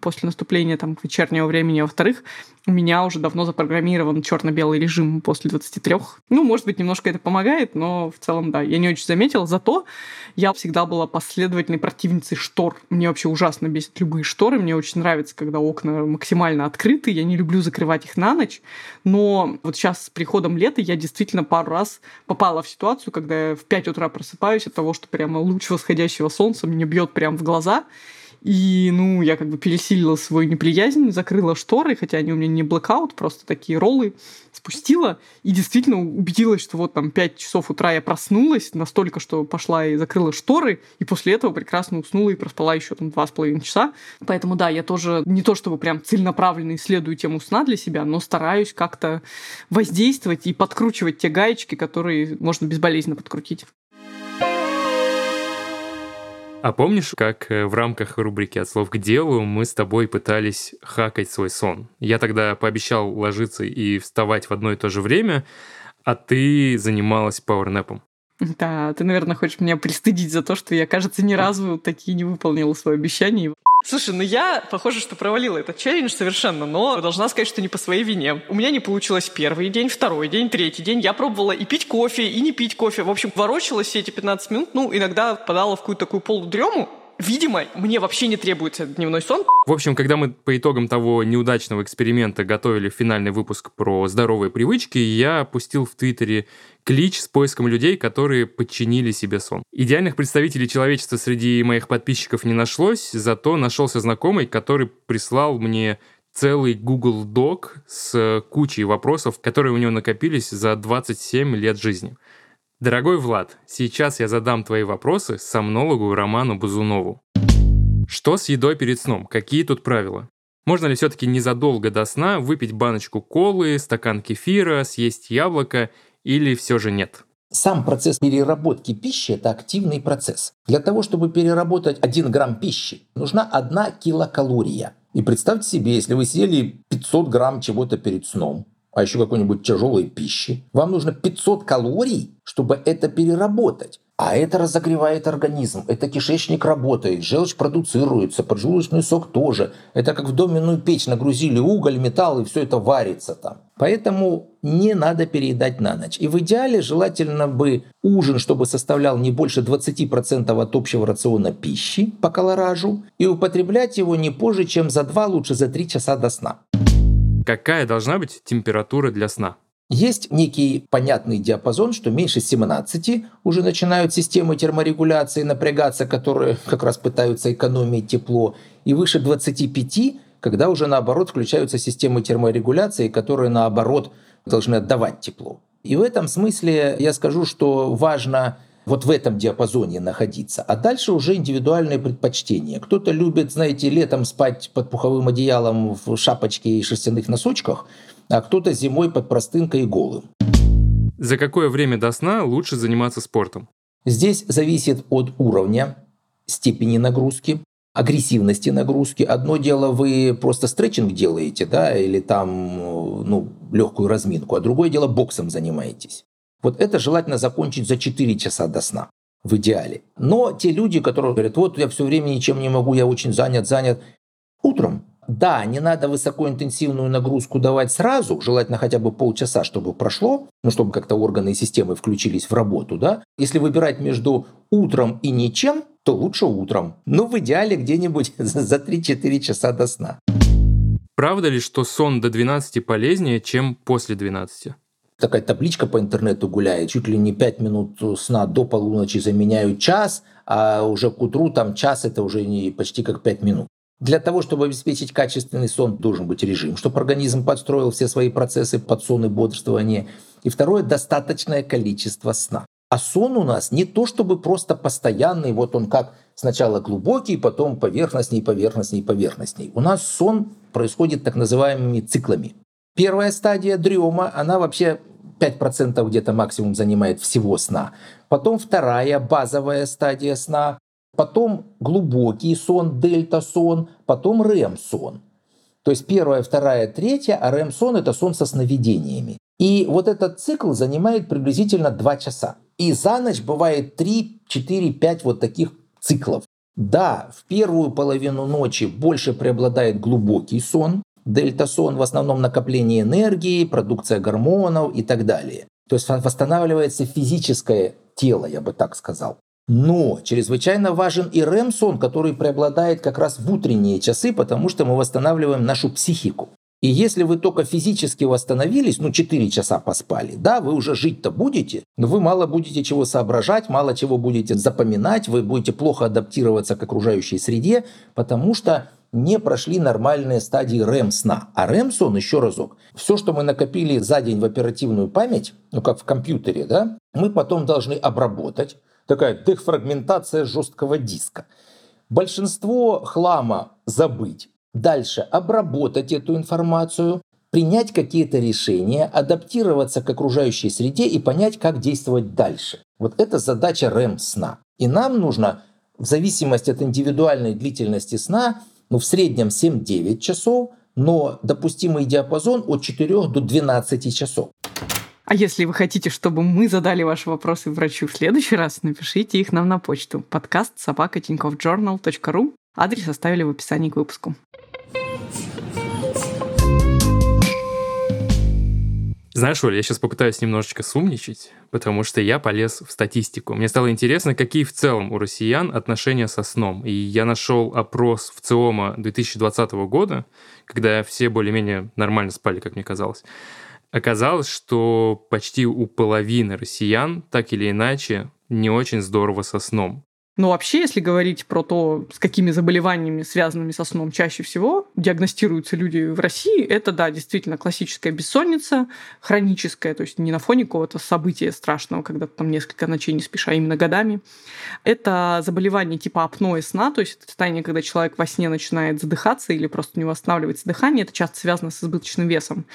после наступления там, вечернего времени. Во-вторых, у меня уже давно запрограммирован черно-белый режим после 23. Ну, может быть, немножко это помогает, но в целом, да, я не очень заметила. Зато я всегда была последовательной противницей штор. Мне вообще ужасно бесит любые шторы. Мне очень нравится, когда окна максимально открыты. Я не люблю закрывать их на ночь. Но вот сейчас с приходом лета я действительно пару раз попала в ситуацию, когда я в 5 утра просыпаюсь от того, что прямо луч восходящего солнца мне бьет прямо в глаза. И, ну, я как бы пересилила свою неприязнь, закрыла шторы, хотя они у меня не блокаут, просто такие роллы спустила. И действительно убедилась, что вот там 5 часов утра я проснулась настолько, что пошла и закрыла шторы, и после этого прекрасно уснула и проспала еще там два с половиной часа. Поэтому да, я тоже не то чтобы прям целенаправленно исследую тему сна для себя, но стараюсь как-то воздействовать и подкручивать те гаечки, которые можно безболезненно подкрутить. А помнишь, как э, в рамках рубрики «От слов к делу» мы с тобой пытались хакать свой сон? Я тогда пообещал ложиться и вставать в одно и то же время, а ты занималась пауэрнэпом. Да, ты, наверное, хочешь меня пристыдить за то, что я, кажется, ни разу такие не выполнила свое обещание. Слушай, ну я, похоже, что провалила этот челлендж совершенно, но должна сказать, что не по своей вине. У меня не получилось первый день, второй день, третий день. Я пробовала и пить кофе, и не пить кофе. В общем, ворочалась все эти 15 минут, ну, иногда подала в какую-то такую полудрему, видимо, мне вообще не требуется дневной сон. В общем, когда мы по итогам того неудачного эксперимента готовили финальный выпуск про здоровые привычки, я опустил в Твиттере клич с поиском людей, которые подчинили себе сон. Идеальных представителей человечества среди моих подписчиков не нашлось, зато нашелся знакомый, который прислал мне целый Google Doc с кучей вопросов, которые у него накопились за 27 лет жизни. Дорогой Влад, сейчас я задам твои вопросы сомнологу Роману Бузунову. Что с едой перед сном? Какие тут правила? Можно ли все-таки незадолго до сна выпить баночку колы, стакан кефира, съесть яблоко или все же нет? Сам процесс переработки пищи – это активный процесс. Для того, чтобы переработать 1 грамм пищи, нужна 1 килокалория. И представьте себе, если вы съели 500 грамм чего-то перед сном, а еще какой-нибудь тяжелой пищи, вам нужно 500 калорий, чтобы это переработать. А это разогревает организм, это кишечник работает, желчь продуцируется, поджелудочный сок тоже. Это как в доменную печь нагрузили уголь, металл и все это варится там. Поэтому не надо переедать на ночь. И в идеале желательно бы ужин, чтобы составлял не больше 20% от общего рациона пищи по колоражу, и употреблять его не позже, чем за 2, лучше за 3 часа до сна. Какая должна быть температура для сна? Есть некий понятный диапазон, что меньше 17 уже начинают системы терморегуляции напрягаться, которые как раз пытаются экономить тепло, и выше 25, когда уже наоборот включаются системы терморегуляции, которые наоборот должны отдавать тепло. И в этом смысле я скажу, что важно вот в этом диапазоне находиться. А дальше уже индивидуальные предпочтения. Кто-то любит, знаете, летом спать под пуховым одеялом в шапочке и шерстяных носочках, а кто-то зимой под простынкой и голым. За какое время до сна лучше заниматься спортом? Здесь зависит от уровня, степени нагрузки, агрессивности нагрузки. Одно дело, вы просто стретчинг делаете, да, или там ну, легкую разминку, а другое дело, боксом занимаетесь. Вот это желательно закончить за 4 часа до сна в идеале. Но те люди, которые говорят, вот я все время ничем не могу, я очень занят, занят, утром. Да, не надо высокоинтенсивную нагрузку давать сразу, желательно хотя бы полчаса, чтобы прошло, ну, чтобы как-то органы и системы включились в работу, да. Если выбирать между утром и ничем, то лучше утром. Ну, в идеале где-нибудь [laughs] за 3-4 часа до сна. Правда ли, что сон до 12 полезнее, чем после 12? Такая табличка по интернету гуляет, чуть ли не 5 минут сна до полуночи заменяют час, а уже к утру там час это уже не почти как 5 минут. Для того, чтобы обеспечить качественный сон, должен быть режим, чтобы организм подстроил все свои процессы под сон и бодрствование. И второе, достаточное количество сна. А сон у нас не то чтобы просто постоянный, вот он как сначала глубокий, потом поверхностней, поверхностней, поверхностней. У нас сон происходит так называемыми циклами. Первая стадия дрема, она вообще 5% где-то максимум занимает всего сна. Потом вторая базовая стадия сна. Потом глубокий сон, дельта-сон. Потом РЭМ-сон. То есть первая, вторая, третья, а РЭМ-сон – это сон со сновидениями. И вот этот цикл занимает приблизительно 2 часа. И за ночь бывает 3, 4, 5 вот таких циклов. Да, в первую половину ночи больше преобладает глубокий сон, Дельта-сон в основном накопление энергии, продукция гормонов и так далее. То есть восстанавливается физическое тело, я бы так сказал. Но чрезвычайно важен и REM-сон, который преобладает как раз в утренние часы, потому что мы восстанавливаем нашу психику. И если вы только физически восстановились, ну 4 часа поспали, да, вы уже жить-то будете, но вы мало будете чего соображать, мало чего будете запоминать, вы будете плохо адаптироваться к окружающей среде, потому что не прошли нормальные стадии REM-сна. А REM-сон, еще разок, все, что мы накопили за день в оперативную память, ну как в компьютере, да, мы потом должны обработать. Такая дефрагментация жесткого диска. Большинство хлама забыть. Дальше обработать эту информацию, принять какие-то решения, адаптироваться к окружающей среде и понять, как действовать дальше. Вот это задача REM-сна. И нам нужно, в зависимости от индивидуальной длительности сна, ну, в среднем 7-9 часов, но допустимый диапазон от 4 до 12 часов. А если вы хотите, чтобы мы задали ваши вопросы врачу в следующий раз, напишите их нам на почту. Подкаст собака Адрес оставили в описании к выпуску. Знаешь, Оля, я сейчас попытаюсь немножечко сумничать, потому что я полез в статистику. Мне стало интересно, какие в целом у россиян отношения со сном. И я нашел опрос в ЦИОМа 2020 года, когда все более-менее нормально спали, как мне казалось. Оказалось, что почти у половины россиян так или иначе не очень здорово со сном. Но вообще, если говорить про то, с какими заболеваниями, связанными со сном, чаще всего диагностируются люди в России, это, да, действительно классическая бессонница, хроническая, то есть не на фоне какого-то события страшного, когда там несколько ночей не спишь, а именно годами. Это заболевание типа апноэ сна, то есть это состояние, когда человек во сне начинает задыхаться или просто не восстанавливается дыхание. Это часто связано с избыточным весом.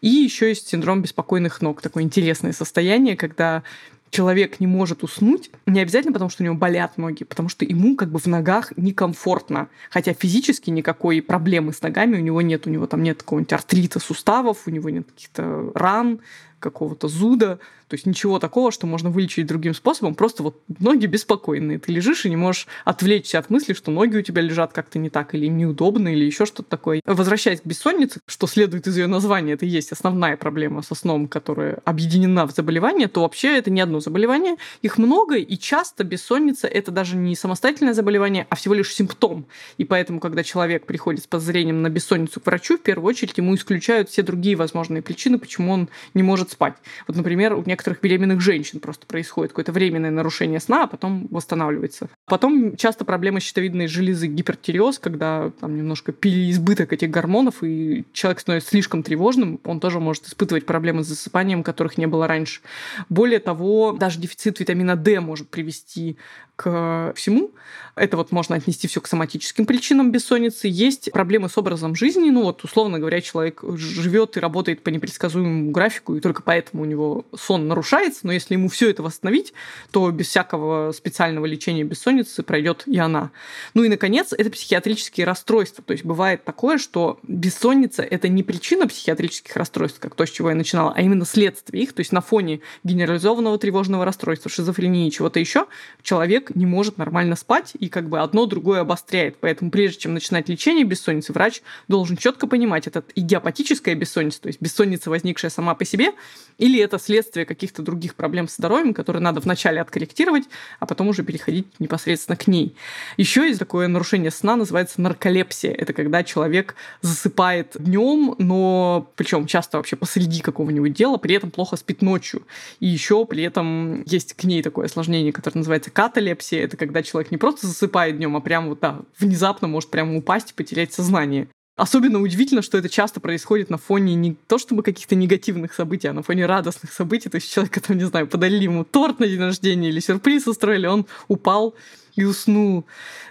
И еще есть синдром беспокойных ног, такое интересное состояние, когда человек не может уснуть, не обязательно потому, что у него болят ноги, потому что ему как бы в ногах некомфортно. Хотя физически никакой проблемы с ногами у него нет. У него там нет какого-нибудь артрита суставов, у него нет каких-то ран, какого-то зуда, то есть ничего такого, что можно вылечить другим способом, просто вот ноги беспокойные. Ты лежишь и не можешь отвлечься от мысли, что ноги у тебя лежат как-то не так, или неудобно, или еще что-то такое. Возвращаясь к бессоннице, что следует из ее названия, это и есть основная проблема со сном, которая объединена в заболевание, то вообще это не одно заболевание. Их много, и часто бессонница — это даже не самостоятельное заболевание, а всего лишь симптом. И поэтому, когда человек приходит с подозрением на бессонницу к врачу, в первую очередь ему исключают все другие возможные причины, почему он не может спать. Вот, например, у некоторых беременных женщин просто происходит какое-то временное нарушение сна, а потом восстанавливается. Потом часто проблема щитовидной железы, гипертиреоз, когда там немножко переизбыток этих гормонов, и человек становится слишком тревожным, он тоже может испытывать проблемы с засыпанием, которых не было раньше. Более того, даже дефицит витамина D может привести к всему. Это вот можно отнести все к соматическим причинам бессонницы. Есть проблемы с образом жизни. Ну вот, условно говоря, человек живет и работает по непредсказуемому графику, и только поэтому у него сон нарушается. Но если ему все это восстановить, то без всякого специального лечения бессонницы пройдет и она. Ну и, наконец, это психиатрические расстройства. То есть бывает такое, что бессонница – это не причина психиатрических расстройств, как то, с чего я начинала, а именно следствие их. То есть на фоне генерализованного тревожного расстройства, шизофрении чего-то еще человек не может нормально спать, и как бы одно другое обостряет. Поэтому прежде чем начинать лечение бессонницы, врач должен четко понимать, это идиопатическая бессонница, то есть бессонница, возникшая сама по себе, или это следствие каких-то других проблем с здоровьем, которые надо вначале откорректировать, а потом уже переходить непосредственно к ней. Еще есть такое нарушение сна, называется нарколепсия. Это когда человек засыпает днем, но причем часто вообще посреди какого-нибудь дела, при этом плохо спит ночью. И еще при этом есть к ней такое осложнение, которое называется каталепсия, эпилепсия — это когда человек не просто засыпает днем, а прям вот, да, внезапно может прямо упасть и потерять сознание. Особенно удивительно, что это часто происходит на фоне не то чтобы каких-то негативных событий, а на фоне радостных событий. То есть человек, там, не знаю, подарили ему торт на день рождения или сюрприз устроили, он упал и уснул.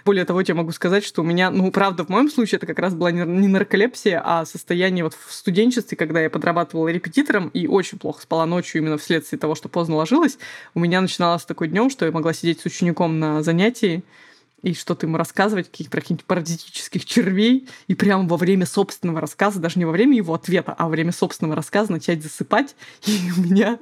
Более того, я могу сказать, что у меня, ну, правда, в моем случае это как раз была не нарколепсия, а состояние вот в студенчестве, когда я подрабатывала репетитором и очень плохо спала ночью именно вследствие того, что поздно ложилась. У меня начиналось такой днем, что я могла сидеть с учеником на занятии, и что-то ему рассказывать, каких, про каких-нибудь паразитических червей, и прямо во время собственного рассказа, даже не во время его ответа, а во время собственного рассказа начать засыпать, [laughs] и у меня...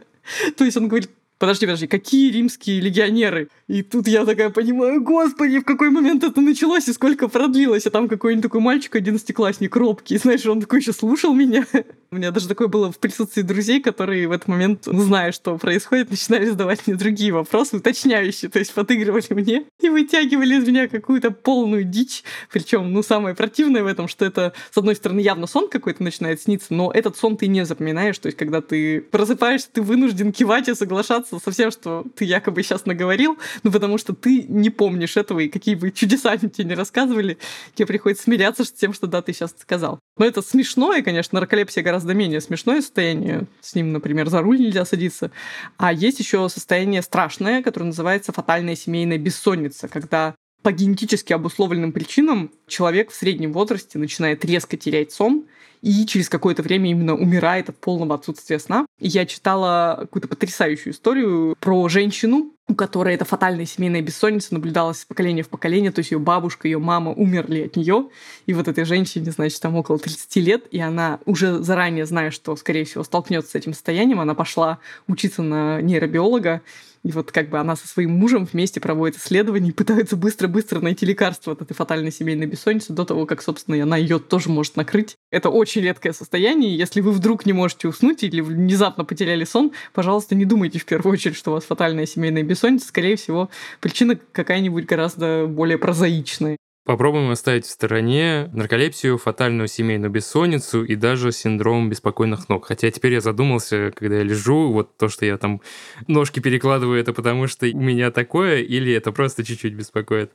То есть он говорит, подожди, подожди, какие римские легионеры? И тут я такая понимаю, господи, в какой момент это началось и сколько продлилось. А там какой-нибудь такой мальчик, одиннадцатиклассник, робкий, знаешь, он такой еще слушал меня. [laughs] У меня даже такое было в присутствии друзей, которые в этот момент, зная, что происходит, начинали задавать мне другие вопросы, уточняющие, то есть подыгрывали мне и вытягивали из меня какую-то полную дичь. Причем, ну, самое противное в этом, что это, с одной стороны, явно сон какой-то начинает сниться, но этот сон ты не запоминаешь. То есть, когда ты просыпаешься, ты вынужден кивать и соглашаться со всем, что ты якобы сейчас наговорил, ну, потому что ты не помнишь этого, и какие бы чудеса тебе не рассказывали, тебе приходится смиряться с тем, что да, ты сейчас сказал. Но это смешно, и, конечно, нарколепсия гораздо гораздо менее смешное состояние. С ним, например, за руль нельзя садиться. А есть еще состояние страшное, которое называется фатальная семейная бессонница, когда по генетически обусловленным причинам человек в среднем возрасте начинает резко терять сон и через какое-то время именно умирает от полного отсутствия сна. И я читала какую-то потрясающую историю про женщину, у которой эта фатальная семейная бессонница наблюдалась с поколения в поколение, то есть ее бабушка, ее мама умерли от нее, и вот этой женщине, значит, там около 30 лет, и она уже заранее, зная, что, скорее всего, столкнется с этим состоянием, она пошла учиться на нейробиолога, и вот как бы она со своим мужем вместе проводит исследования и пытаются быстро-быстро найти лекарство от этой фатальной семейной бессонницы до того, как, собственно, она ее тоже может накрыть. Это очень редкое состояние. Если вы вдруг не можете уснуть или внезапно потеряли сон, пожалуйста, не думайте в первую очередь, что у вас фатальная семейная бессонница. Скорее всего, причина какая-нибудь гораздо более прозаичная. Попробуем оставить в стороне нарколепсию, фатальную семейную бессонницу и даже синдром беспокойных ног. Хотя теперь я задумался, когда я лежу, вот то, что я там ножки перекладываю, это потому что у меня такое или это просто чуть-чуть беспокоит.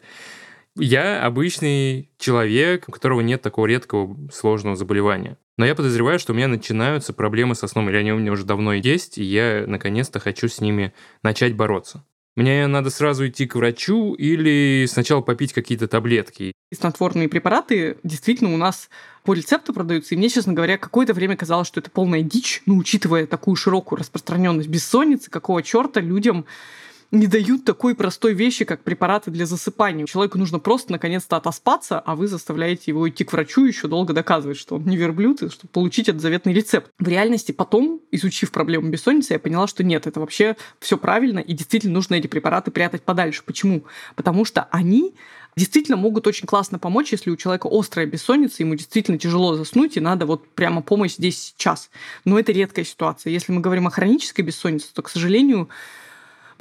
Я обычный человек, у которого нет такого редкого сложного заболевания. Но я подозреваю, что у меня начинаются проблемы со сном, или они у меня уже давно есть, и я наконец-то хочу с ними начать бороться. Мне надо сразу идти к врачу или сначала попить какие-то таблетки? Снотворные препараты действительно у нас по рецепту продаются. И мне, честно говоря, какое-то время казалось, что это полная дичь, ну, учитывая такую широкую распространенность бессонницы, какого черта людям не дают такой простой вещи, как препараты для засыпания. Человеку нужно просто наконец-то отоспаться, а вы заставляете его идти к врачу еще долго доказывать, что он не верблюд, и чтобы получить этот заветный рецепт. В реальности потом, изучив проблему бессонницы, я поняла, что нет, это вообще все правильно, и действительно нужно эти препараты прятать подальше. Почему? Потому что они действительно могут очень классно помочь, если у человека острая бессонница, ему действительно тяжело заснуть, и надо вот прямо помощь здесь сейчас. Но это редкая ситуация. Если мы говорим о хронической бессоннице, то, к сожалению,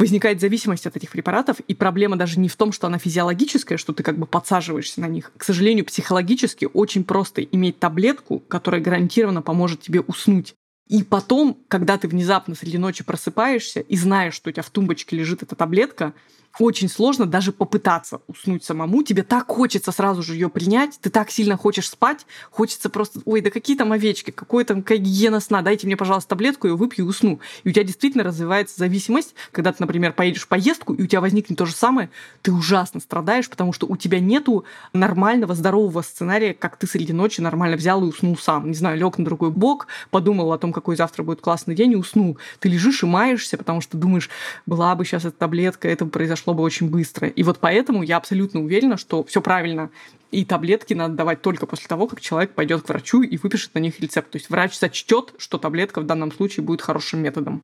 возникает зависимость от этих препаратов, и проблема даже не в том, что она физиологическая, что ты как бы подсаживаешься на них. К сожалению, психологически очень просто иметь таблетку, которая гарантированно поможет тебе уснуть. И потом, когда ты внезапно среди ночи просыпаешься и знаешь, что у тебя в тумбочке лежит эта таблетка, очень сложно даже попытаться уснуть самому. Тебе так хочется сразу же ее принять, ты так сильно хочешь спать, хочется просто, ой, да какие там овечки, какой там какая гигиена сна, дайте мне, пожалуйста, таблетку, я выпью и усну. И у тебя действительно развивается зависимость, когда ты, например, поедешь в поездку, и у тебя возникнет то же самое, ты ужасно страдаешь, потому что у тебя нету нормального, здорового сценария, как ты среди ночи нормально взял и уснул сам. Не знаю, лег на другой бок, подумал о том, какой завтра будет классный день, и уснул. Ты лежишь и маешься, потому что думаешь, была бы сейчас эта таблетка, это произошло произошло бы очень быстро. И вот поэтому я абсолютно уверена, что все правильно. И таблетки надо давать только после того, как человек пойдет к врачу и выпишет на них рецепт. То есть врач сочтет, что таблетка в данном случае будет хорошим методом.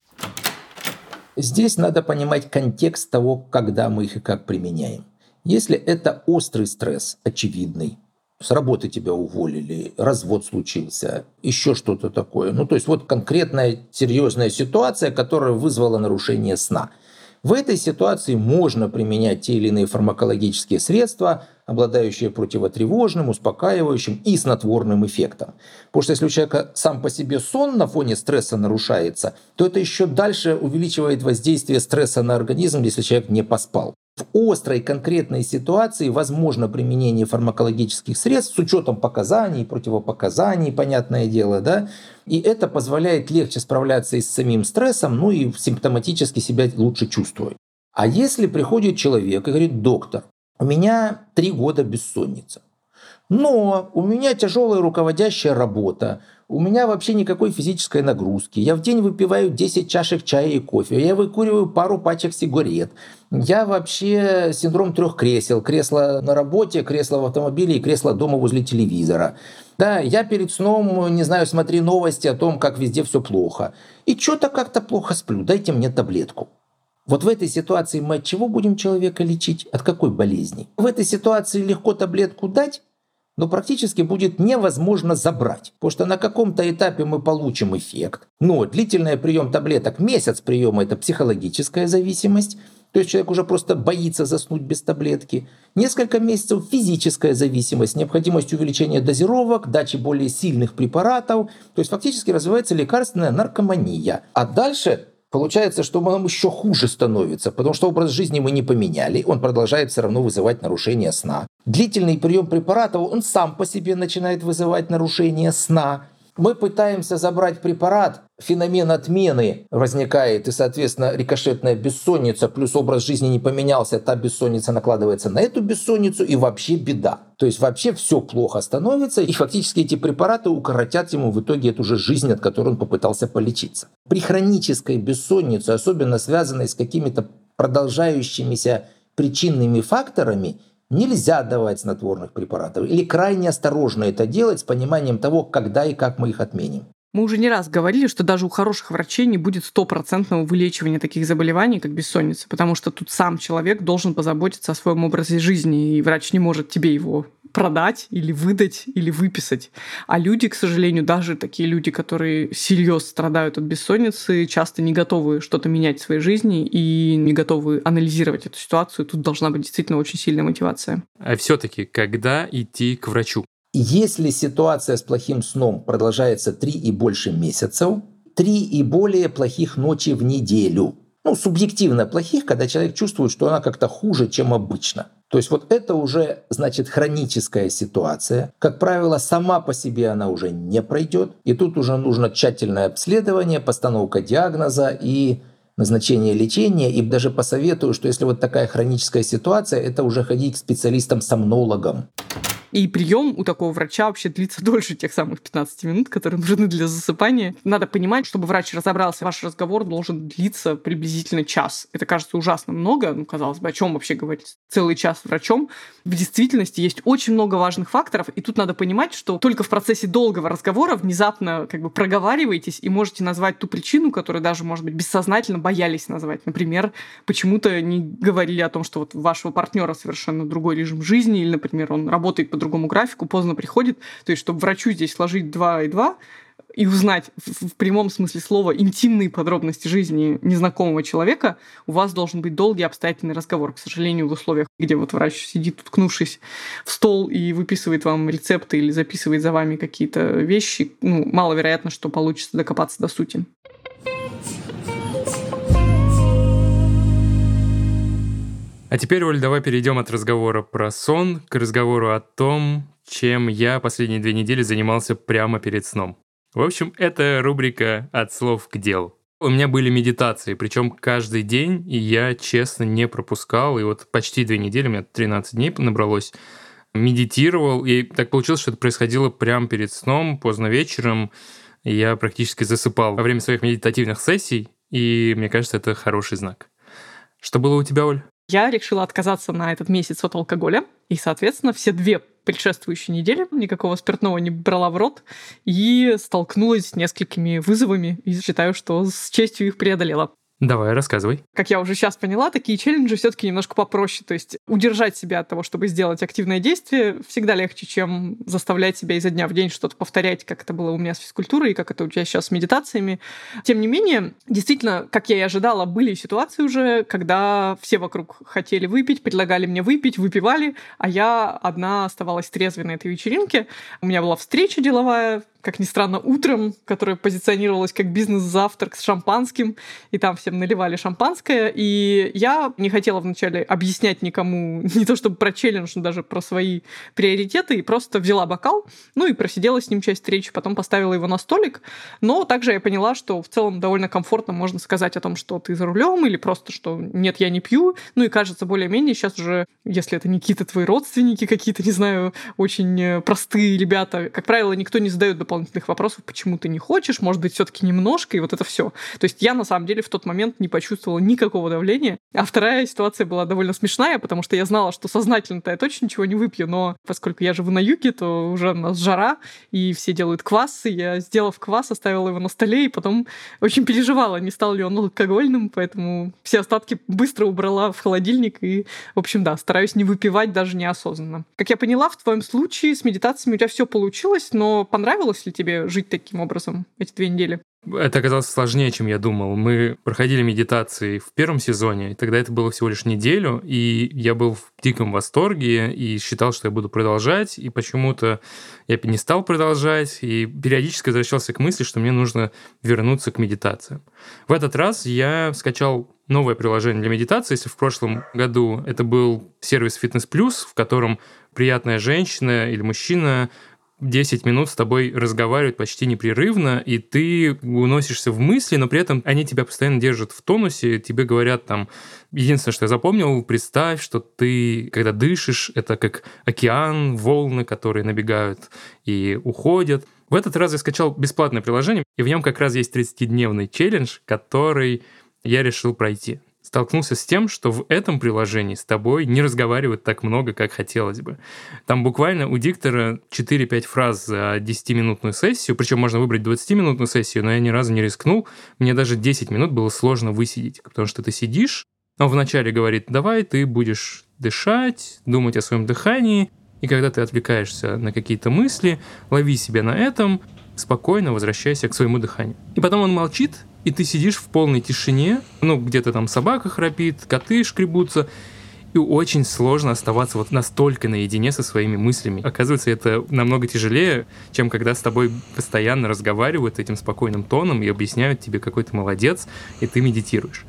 Здесь надо понимать контекст того, когда мы их и как применяем. Если это острый стресс, очевидный, с работы тебя уволили, развод случился, еще что-то такое. Ну, то есть вот конкретная серьезная ситуация, которая вызвала нарушение сна – в этой ситуации можно применять те или иные фармакологические средства, обладающие противотревожным, успокаивающим и снотворным эффектом. Потому что если у человека сам по себе сон на фоне стресса нарушается, то это еще дальше увеличивает воздействие стресса на организм, если человек не поспал. В острой конкретной ситуации возможно применение фармакологических средств с учетом показаний, противопоказаний, понятное дело, да, и это позволяет легче справляться и с самим стрессом, ну и симптоматически себя лучше чувствовать. А если приходит человек и говорит, доктор, у меня три года бессонница, но у меня тяжелая руководящая работа, у меня вообще никакой физической нагрузки. Я в день выпиваю 10 чашек чая и кофе. Я выкуриваю пару пачек сигарет. Я вообще синдром трех кресел. Кресло на работе, кресло в автомобиле и кресло дома возле телевизора. Да, я перед сном, не знаю, смотри новости о том, как везде все плохо. И что-то как-то плохо сплю. Дайте мне таблетку. Вот в этой ситуации мы от чего будем человека лечить? От какой болезни? В этой ситуации легко таблетку дать, но практически будет невозможно забрать, потому что на каком-то этапе мы получим эффект, но длительный прием таблеток, месяц приема – это психологическая зависимость, то есть человек уже просто боится заснуть без таблетки. Несколько месяцев физическая зависимость, необходимость увеличения дозировок, дачи более сильных препаратов. То есть фактически развивается лекарственная наркомания. А дальше Получается, что нам еще хуже становится, потому что образ жизни мы не поменяли, он продолжает все равно вызывать нарушение сна. Длительный прием препаратов, он сам по себе начинает вызывать нарушение сна. Мы пытаемся забрать препарат, феномен отмены возникает, и, соответственно, рикошетная бессонница, плюс образ жизни не поменялся, та бессонница накладывается на эту бессонницу, и вообще беда. То есть вообще все плохо становится, и фактически эти препараты укоротят ему в итоге эту же жизнь, от которой он попытался полечиться. При хронической бессоннице, особенно связанной с какими-то продолжающимися причинными факторами, Нельзя давать снотворных препаратов или крайне осторожно это делать с пониманием того, когда и как мы их отменим. Мы уже не раз говорили, что даже у хороших врачей не будет стопроцентного вылечивания таких заболеваний, как бессонница, потому что тут сам человек должен позаботиться о своем образе жизни, и врач не может тебе его продать или выдать или выписать. А люди, к сожалению, даже такие люди, которые серьезно страдают от бессонницы, часто не готовы что-то менять в своей жизни и не готовы анализировать эту ситуацию. Тут должна быть действительно очень сильная мотивация. А все-таки, когда идти к врачу? Если ситуация с плохим сном продолжается три и больше месяцев, три и более плохих ночи в неделю. Ну, субъективно плохих, когда человек чувствует, что она как-то хуже, чем обычно. То есть вот это уже, значит, хроническая ситуация. Как правило, сама по себе она уже не пройдет. И тут уже нужно тщательное обследование, постановка диагноза и назначение лечения. И даже посоветую, что если вот такая хроническая ситуация, это уже ходить к специалистам-сомнологам. И прием у такого врача вообще длится [laughs] дольше тех самых 15 минут, которые нужны для засыпания. Надо понимать, чтобы врач разобрался, ваш разговор должен длиться приблизительно час. Это кажется ужасно много, ну, казалось бы, о чем вообще говорить целый час врачом. В действительности есть очень много важных факторов, и тут надо понимать, что только в процессе долгого разговора внезапно как бы проговариваетесь и можете назвать ту причину, которую даже, может быть, бессознательно боялись назвать. Например, почему-то не говорили о том, что вот вашего партнера совершенно другой режим жизни, или, например, он работает по другому графику, поздно приходит. То есть, чтобы врачу здесь сложить 2 и 2, и узнать в, в прямом смысле слова интимные подробности жизни незнакомого человека, у вас должен быть долгий обстоятельный разговор. К сожалению, в условиях, где вот врач сидит, уткнувшись в стол и выписывает вам рецепты или записывает за вами какие-то вещи, ну, маловероятно, что получится докопаться до сути. А теперь, Оль, давай перейдем от разговора про сон к разговору о том, чем я последние две недели занимался прямо перед сном. В общем, это рубрика «От слов к делу». У меня были медитации, причем каждый день, и я, честно, не пропускал. И вот почти две недели, у меня 13 дней набралось, медитировал. И так получилось, что это происходило прямо перед сном, поздно вечером. И я практически засыпал во время своих медитативных сессий, и мне кажется, это хороший знак. Что было у тебя, Оль? Я решила отказаться на этот месяц от алкоголя. И, соответственно, все две предшествующие недели никакого спиртного не брала в рот и столкнулась с несколькими вызовами и считаю, что с честью их преодолела. Давай, рассказывай. Как я уже сейчас поняла, такие челленджи все-таки немножко попроще. То есть удержать себя от того, чтобы сделать активное действие, всегда легче, чем заставлять себя изо дня в день что-то повторять, как это было у меня с физкультурой и как это у тебя сейчас с медитациями. Тем не менее, действительно, как я и ожидала, были ситуации уже, когда все вокруг хотели выпить, предлагали мне выпить, выпивали, а я одна оставалась трезвой на этой вечеринке. У меня была встреча деловая, как ни странно, утром, которая позиционировалась как бизнес-завтрак с шампанским, и там всем наливали шампанское, и я не хотела вначале объяснять никому, [laughs] не то чтобы про челлендж, но даже про свои приоритеты, и просто взяла бокал, ну и просидела с ним часть встречи, потом поставила его на столик, но также я поняла, что в целом довольно комфортно можно сказать о том, что ты за рулем, или просто, что нет, я не пью, ну и кажется, более-менее сейчас уже, если это не какие-то твои родственники, какие-то, не знаю, очень простые ребята, как правило, никто не задает дополнительных вопросов, почему ты не хочешь, может быть, все-таки немножко, и вот это все. То есть я на самом деле в тот момент не почувствовала никакого давления. А вторая ситуация была довольно смешная, потому что я знала, что сознательно-то я точно ничего не выпью, но поскольку я живу на юге, то уже у нас жара, и все делают квас, и я, сделав квас, оставила его на столе, и потом очень переживала, не стал ли он алкогольным, поэтому все остатки быстро убрала в холодильник, и, в общем, да, стараюсь не выпивать даже неосознанно. Как я поняла, в твоем случае с медитациями у тебя все получилось, но понравилось ли тебе жить таким образом эти две недели? Это оказалось сложнее, чем я думал. Мы проходили медитации в первом сезоне, и тогда это было всего лишь неделю, и я был в диком восторге и считал, что я буду продолжать, и почему-то я не стал продолжать, и периодически возвращался к мысли, что мне нужно вернуться к медитациям. В этот раз я скачал новое приложение для медитации. Если в прошлом году это был сервис Fitness Plus, в котором приятная женщина или мужчина 10 минут с тобой разговаривают почти непрерывно, и ты уносишься в мысли, но при этом они тебя постоянно держат в тонусе, тебе говорят там, единственное, что я запомнил, представь, что ты, когда дышишь, это как океан, волны, которые набегают и уходят. В этот раз я скачал бесплатное приложение, и в нем как раз есть 30-дневный челлендж, который я решил пройти столкнулся с тем, что в этом приложении с тобой не разговаривают так много, как хотелось бы. Там буквально у диктора 4-5 фраз за 10-минутную сессию, причем можно выбрать 20-минутную сессию, но я ни разу не рискнул. Мне даже 10 минут было сложно высидеть, потому что ты сидишь, он вначале говорит, давай ты будешь дышать, думать о своем дыхании, и когда ты отвлекаешься на какие-то мысли, лови себя на этом, спокойно возвращайся к своему дыханию. И потом он молчит, и ты сидишь в полной тишине, ну, где-то там собака храпит, коты шкребутся, и очень сложно оставаться вот настолько наедине со своими мыслями. Оказывается, это намного тяжелее, чем когда с тобой постоянно разговаривают этим спокойным тоном и объясняют тебе, какой ты молодец, и ты медитируешь.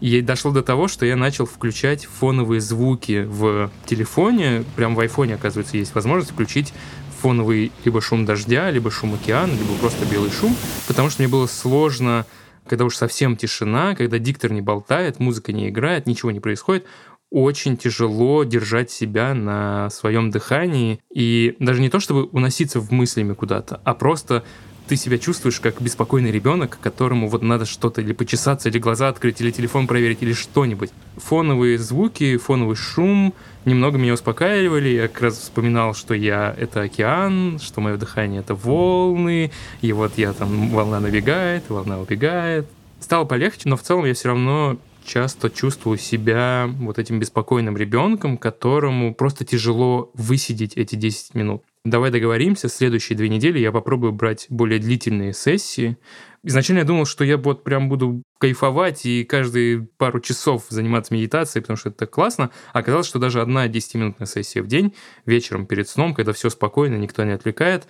И дошло до того, что я начал включать фоновые звуки в телефоне. Прям в айфоне, оказывается, есть возможность включить фоновый либо шум дождя, либо шум океана, либо просто белый шум, потому что мне было сложно когда уж совсем тишина, когда диктор не болтает, музыка не играет, ничего не происходит, очень тяжело держать себя на своем дыхании и даже не то, чтобы уноситься в мыслями куда-то, а просто ты себя чувствуешь как беспокойный ребенок, которому вот надо что-то или почесаться, или глаза открыть, или телефон проверить, или что-нибудь. Фоновые звуки, фоновый шум немного меня успокаивали. Я как раз вспоминал, что я — это океан, что мое дыхание — это волны, и вот я там, волна набегает, волна убегает. Стало полегче, но в целом я все равно часто чувствую себя вот этим беспокойным ребенком, которому просто тяжело высидеть эти 10 минут. Давай договоримся, следующие две недели я попробую брать более длительные сессии. Изначально я думал, что я вот прям буду кайфовать и каждые пару часов заниматься медитацией, потому что это так классно. А оказалось, что даже одна 10-минутная сессия в день, вечером перед сном, когда все спокойно, никто не отвлекает,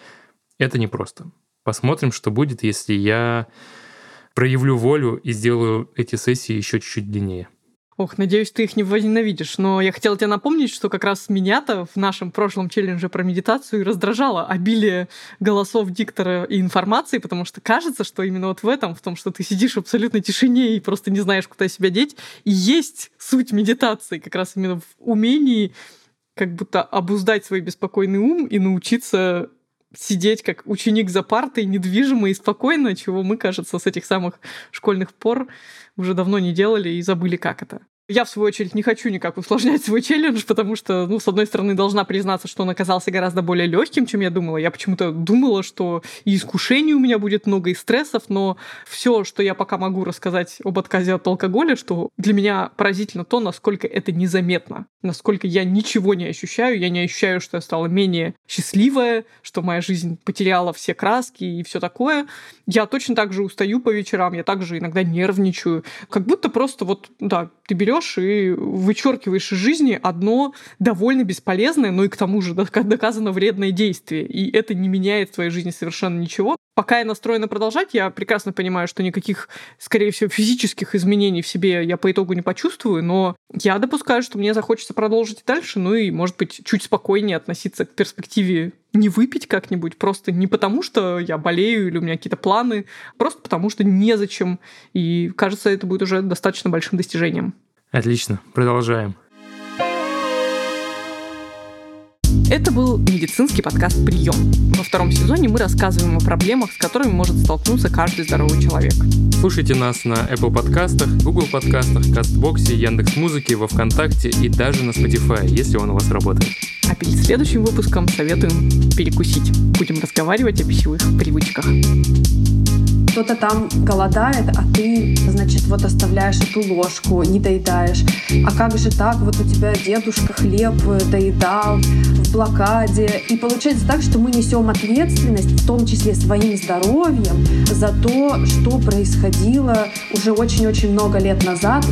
это непросто. Посмотрим, что будет, если я проявлю волю и сделаю эти сессии еще чуть-чуть длиннее. Ох, надеюсь, ты их не возненавидишь. Но я хотела тебе напомнить, что как раз меня-то в нашем прошлом челлендже про медитацию и раздражало обилие голосов диктора и информации, потому что кажется, что именно вот в этом, в том, что ты сидишь в абсолютной тишине и просто не знаешь, куда себя деть, и есть суть медитации, как раз именно в умении как будто обуздать свой беспокойный ум и научиться сидеть как ученик за партой, недвижимо и спокойно, чего мы, кажется, с этих самых школьных пор уже давно не делали и забыли, как это. Я, в свою очередь, не хочу никак усложнять свой челлендж, потому что, ну, с одной стороны, должна признаться, что он оказался гораздо более легким, чем я думала. Я почему-то думала, что и искушений у меня будет много, и стрессов, но все, что я пока могу рассказать об отказе от алкоголя, что для меня поразительно то, насколько это незаметно, насколько я ничего не ощущаю, я не ощущаю, что я стала менее счастливая, что моя жизнь потеряла все краски и все такое. Я точно так же устаю по вечерам, я также иногда нервничаю. Как будто просто вот, да, ты берешь и вычеркиваешь из жизни одно довольно бесполезное, но и к тому же доказано вредное действие. И это не меняет в твоей жизни совершенно ничего. Пока я настроена продолжать, я прекрасно понимаю, что никаких, скорее всего, физических изменений в себе я по итогу не почувствую, но я допускаю, что мне захочется продолжить дальше, ну и, может быть, чуть спокойнее относиться к перспективе не выпить как-нибудь, просто не потому, что я болею или у меня какие-то планы, просто потому что незачем. И кажется, это будет уже достаточно большим достижением. Отлично, продолжаем. Это был медицинский подкаст «Прием». Во втором сезоне мы рассказываем о проблемах, с которыми может столкнуться каждый здоровый человек. Слушайте нас на Apple подкастах, Google подкастах, Кастбоксе, Яндекс.Музыке, во Вконтакте и даже на Spotify, если он у вас работает. А перед следующим выпуском советуем перекусить. Будем разговаривать о пищевых привычках кто-то там голодает, а ты, значит, вот оставляешь эту ложку, не доедаешь. А как же так? Вот у тебя дедушка хлеб доедал в блокаде. И получается так, что мы несем ответственность, в том числе своим здоровьем, за то, что происходило уже очень-очень много лет назад.